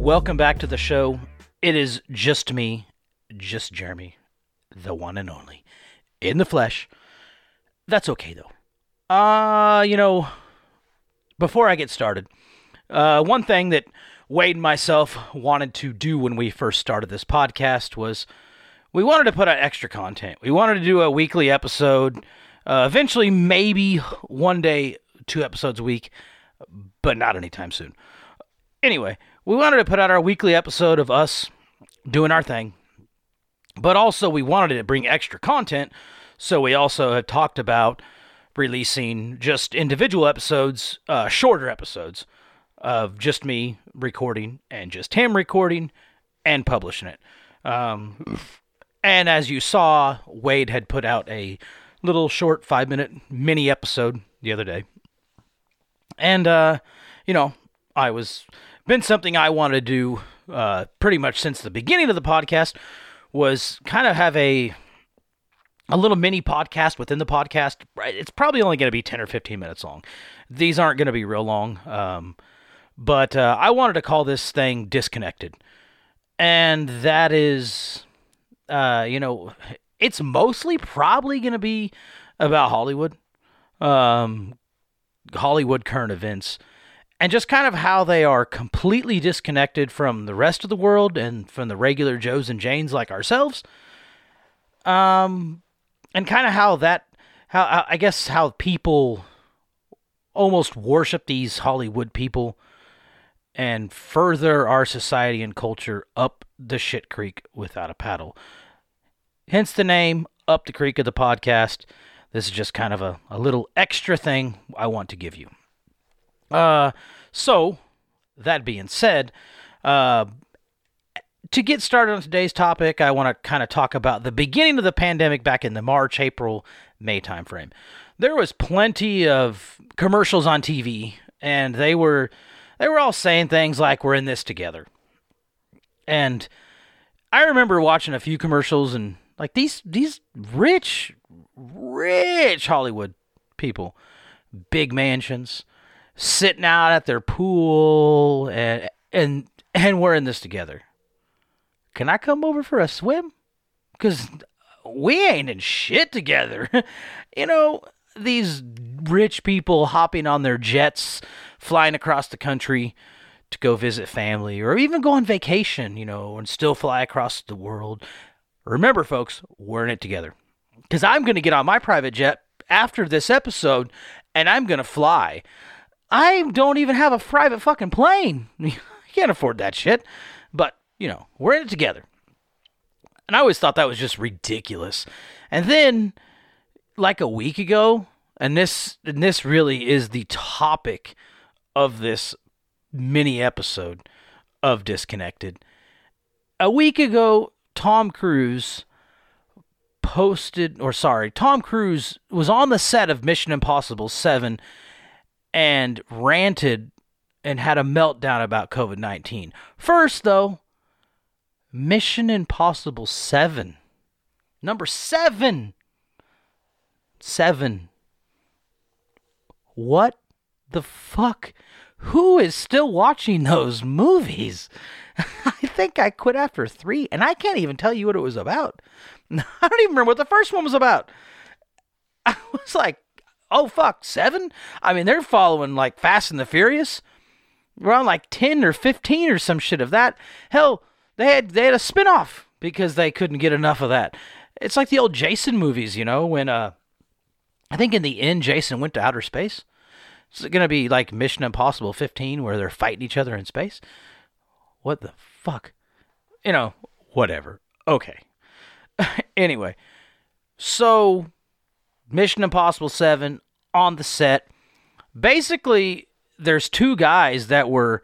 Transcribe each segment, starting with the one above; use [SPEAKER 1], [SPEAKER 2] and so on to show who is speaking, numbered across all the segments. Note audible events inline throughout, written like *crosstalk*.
[SPEAKER 1] welcome back to the show. It is just me, just Jeremy, the one and only, in the flesh. That's okay, though. Uh, you know, before I get started, uh, one thing that Wade and myself wanted to do when we first started this podcast was we wanted to put out extra content. We wanted to do a weekly episode, uh, eventually, maybe one day, two episodes a week, but not anytime soon. Anyway, we wanted to put out our weekly episode of us doing our thing, but also we wanted to bring extra content. So we also have talked about releasing just individual episodes, uh, shorter episodes of just me recording and just him recording and publishing it. Um, and as you saw, Wade had put out a little short five minute mini episode the other day. And, uh, you know, I was, been something I wanted to do uh, pretty much since the beginning of the podcast was kind of have a, a little mini podcast within the podcast. It's probably only going to be 10 or 15 minutes long. These aren't going to be real long. Um, but uh, I wanted to call this thing Disconnected. And that is, uh, you know, it's mostly probably going to be about Hollywood, um, Hollywood current events, and just kind of how they are completely disconnected from the rest of the world and from the regular Joes and Janes like ourselves. Um, and kind of how that, how I guess how people almost worship these Hollywood people and further our society and culture up the shit creek without a paddle. Hence the name Up the Creek of the podcast. This is just kind of a, a little extra thing I want to give you. Uh, so, that being said, uh, to get started on today's topic, I want to kind of talk about the beginning of the pandemic back in the March, April, May timeframe. There was plenty of commercials on TV, and they were they were all saying things like "We're in this together," and I remember watching a few commercials and like these these rich rich Hollywood people, big mansions, sitting out at their pool and and and we're in this together. Can I come over for a swim? Cuz we ain't in shit together. *laughs* you know, these rich people hopping on their jets, flying across the country to go visit family or even go on vacation, you know, and still fly across the world. Remember, folks, we're in it together. Because I'm going to get on my private jet after this episode and I'm going to fly. I don't even have a private fucking plane. *laughs* I can't afford that shit. But, you know, we're in it together. And I always thought that was just ridiculous. And then, like a week ago, and this and this really is the topic of this mini episode of Disconnected. A week ago, Tom Cruise posted, or sorry, Tom Cruise was on the set of Mission Impossible 7 and ranted and had a meltdown about COVID 19. First, though, Mission Impossible 7. Number 7. 7. What the fuck? Who is still watching those movies? *laughs* I think I quit after three, and I can't even tell you what it was about. *laughs* I don't even remember what the first one was about. *laughs* I was like, oh fuck, seven? I mean, they're following like Fast and the Furious. We're on like 10 or 15 or some shit of that. Hell, they had they had a spin-off because they couldn't get enough of that. It's like the old Jason movies, you know, when uh I think in the end Jason went to outer space. It's to be like Mission Impossible 15 where they're fighting each other in space. What the fuck? You know, whatever. Okay. *laughs* anyway, so Mission Impossible 7 on the set. Basically, there's two guys that were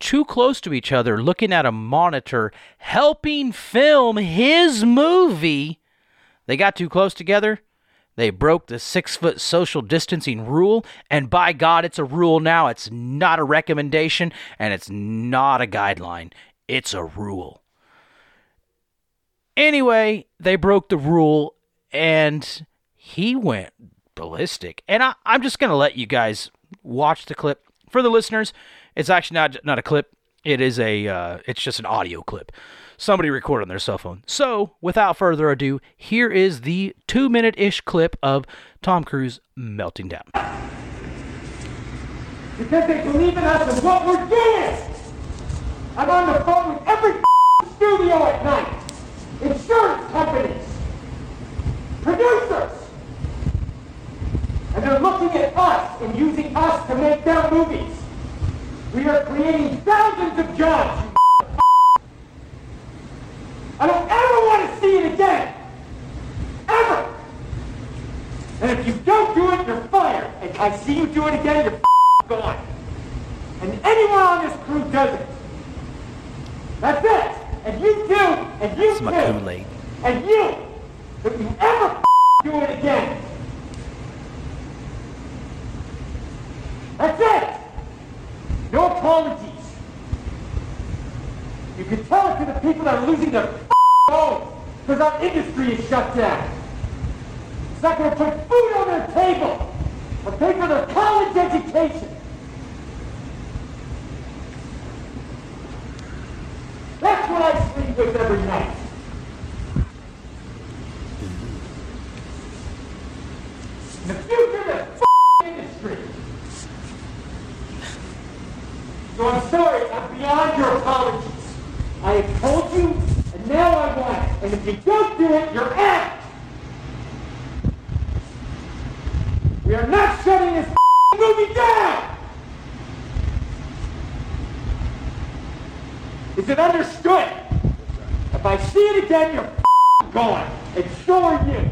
[SPEAKER 1] too close to each other looking at a monitor helping film his movie. They got too close together. They broke the six foot social distancing rule, and by God, it's a rule now. It's not a recommendation, and it's not a guideline. It's a rule. Anyway, they broke the rule, and he went ballistic. And I, I'm just going to let you guys watch the clip. For the listeners, it's actually not not a clip. It is a uh, it's just an audio clip. Somebody recorded on their cell phone. So, without further ado, here is the two minute ish clip of Tom Cruise melting down.
[SPEAKER 2] Because they believe in us and what we're doing. I'm on the phone with every studio at night, insurance companies, producers, and they're looking at us and using us to make their movies. We are creating thousands of jobs. I don't ever want to see it again. Ever. And if you don't do it, you're fired. And I see you do it again, you're gone. And anyone on this crew does it. That's it. And you too. And you
[SPEAKER 1] It's
[SPEAKER 2] too. And you. If you ever do it again. That's it. No apologies. You can tell it to the people that are losing their homes because our industry is shut down. It's not going to put food on their table or pay for their college education. That's what I sleep with every night. The future of the industry. So I'm sorry, I'm beyond your apologies. I have told you, and now I want it. And if you don't do it, you're out. We are not shutting this movie down. Is it understood? If I see it again, you're gone. And so are you.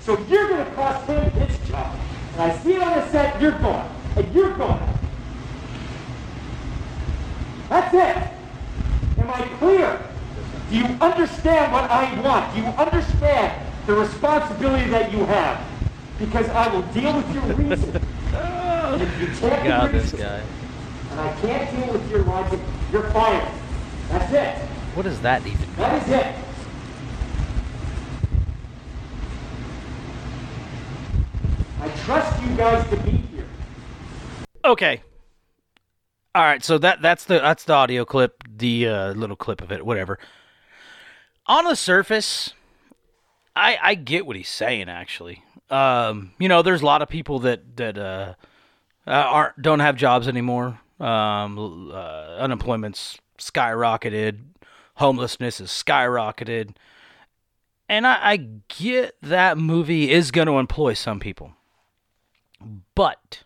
[SPEAKER 2] So you're going to cost him his job. And I see it on the set, you're gone. And you're gone. That's it. Am I clear? Do you understand what I want? Do you understand the responsibility that you have? Because I will deal with your reason. And if you can't be
[SPEAKER 1] God, this
[SPEAKER 2] reasonable,
[SPEAKER 1] guy.
[SPEAKER 2] And I can't deal with your logic, you're fired. That's it.
[SPEAKER 1] What does that even mean?
[SPEAKER 2] That is it. I trust you guys to be here.
[SPEAKER 1] Okay. All right, so that that's the that's the audio clip, the uh, little clip of it, whatever. On the surface, I I get what he's saying actually. Um, you know, there's a lot of people that that uh, uh, aren't don't have jobs anymore. Um, uh, unemployment's skyrocketed, homelessness is skyrocketed, and I, I get that movie is going to employ some people, but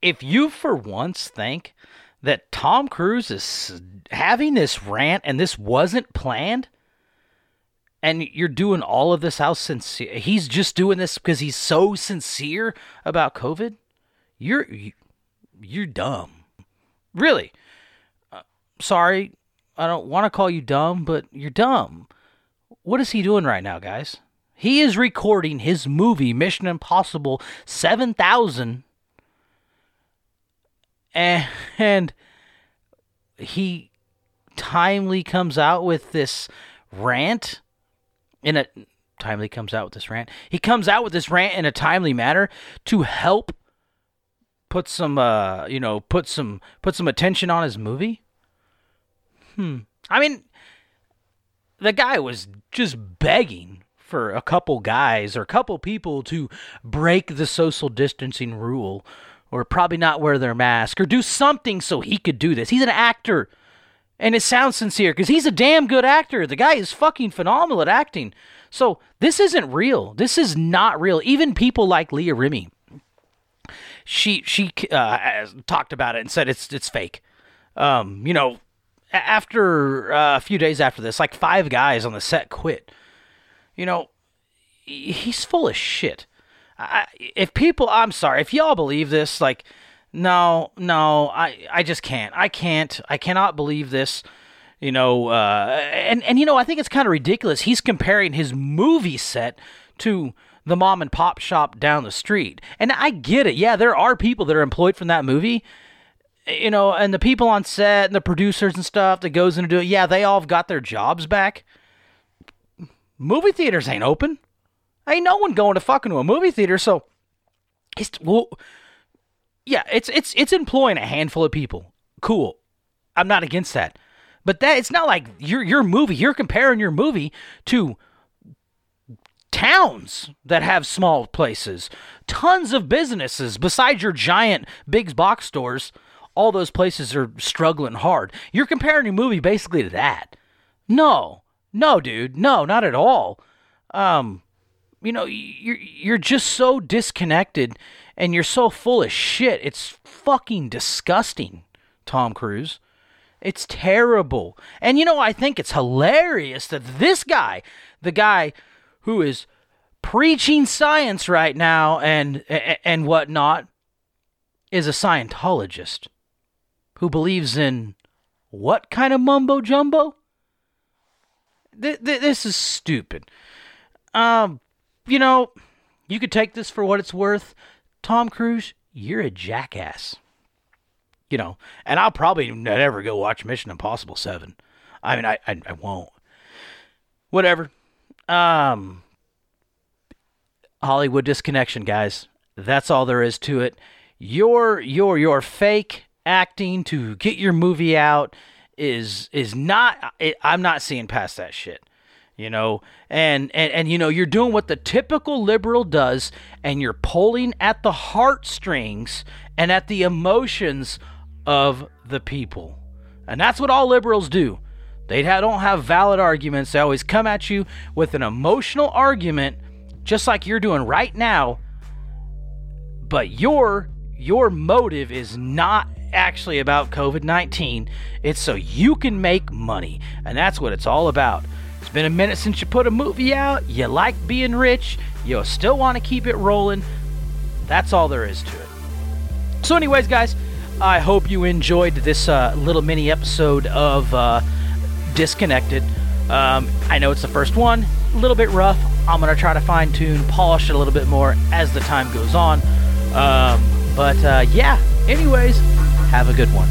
[SPEAKER 1] if you for once think that Tom Cruise is having this rant and this wasn't planned, and you're doing all of this how sincere he's just doing this because he's so sincere about COVID, you're you, you're dumb. Really. Uh, sorry, I don't want to call you dumb, but you're dumb. What is he doing right now, guys? He is recording his movie Mission Impossible 7000 and, and he timely comes out with this rant in a timely comes out with this rant. He comes out with this rant in a timely manner to help put some uh you know put some put some attention on his movie. Hmm. I mean the guy was just begging for a couple guys or a couple people to break the social distancing rule or probably not wear their mask or do something so he could do this. He's an actor. And it sounds sincere because he's a damn good actor. The guy is fucking phenomenal at acting. So this isn't real. This is not real. Even people like Leah Remini, she she uh, talked about it and said it's it's fake. Um, you know, after uh, a few days after this, like five guys on the set quit. You know, he's full of shit. I, if people, I'm sorry, if y'all believe this, like, no, no, I, I just can't. I can't. I cannot believe this. You know, uh, and and you know, I think it's kind of ridiculous. He's comparing his movie set to the mom and pop shop down the street, and I get it. Yeah, there are people that are employed from that movie. You know, and the people on set and the producers and stuff that goes into it, yeah, they all have got their jobs back. Movie theaters ain't open. Ain't no one going to fucking to a movie theater, so it's well, yeah, it's it's it's employing a handful of people. Cool, I'm not against that, but that it's not like your your movie. You're comparing your movie to towns that have small places, tons of businesses besides your giant big box stores. All those places are struggling hard. You're comparing your movie basically to that. No, no, dude, no, not at all. Um, you know, you're you're just so disconnected and you're so full of shit. It's fucking disgusting, Tom Cruise. It's terrible. And you know, I think it's hilarious that this guy, the guy who is preaching science right now and and whatnot, is a Scientologist who believes in what kind of mumbo jumbo? Th- th- this is stupid. Um, you know, you could take this for what it's worth. Tom Cruise, you're a jackass. You know, and I'll probably never go watch Mission Impossible 7. I mean, I, I, I won't. Whatever. Um, Hollywood disconnection, guys. That's all there is to it. Your your your fake acting to get your movie out is is not. I'm not seeing past that shit you know and, and and you know you're doing what the typical liberal does and you're pulling at the heartstrings and at the emotions of the people and that's what all liberals do they don't have valid arguments they always come at you with an emotional argument just like you're doing right now but your your motive is not actually about covid-19 it's so you can make money and that's what it's all about it's been a minute since you put a movie out. You like being rich. You still want to keep it rolling. That's all there is to it. So, anyways, guys, I hope you enjoyed this uh, little mini episode of uh, Disconnected. Um, I know it's the first one, a little bit rough. I'm going to try to fine tune, polish it a little bit more as the time goes on. Um, but uh, yeah, anyways, have a good one.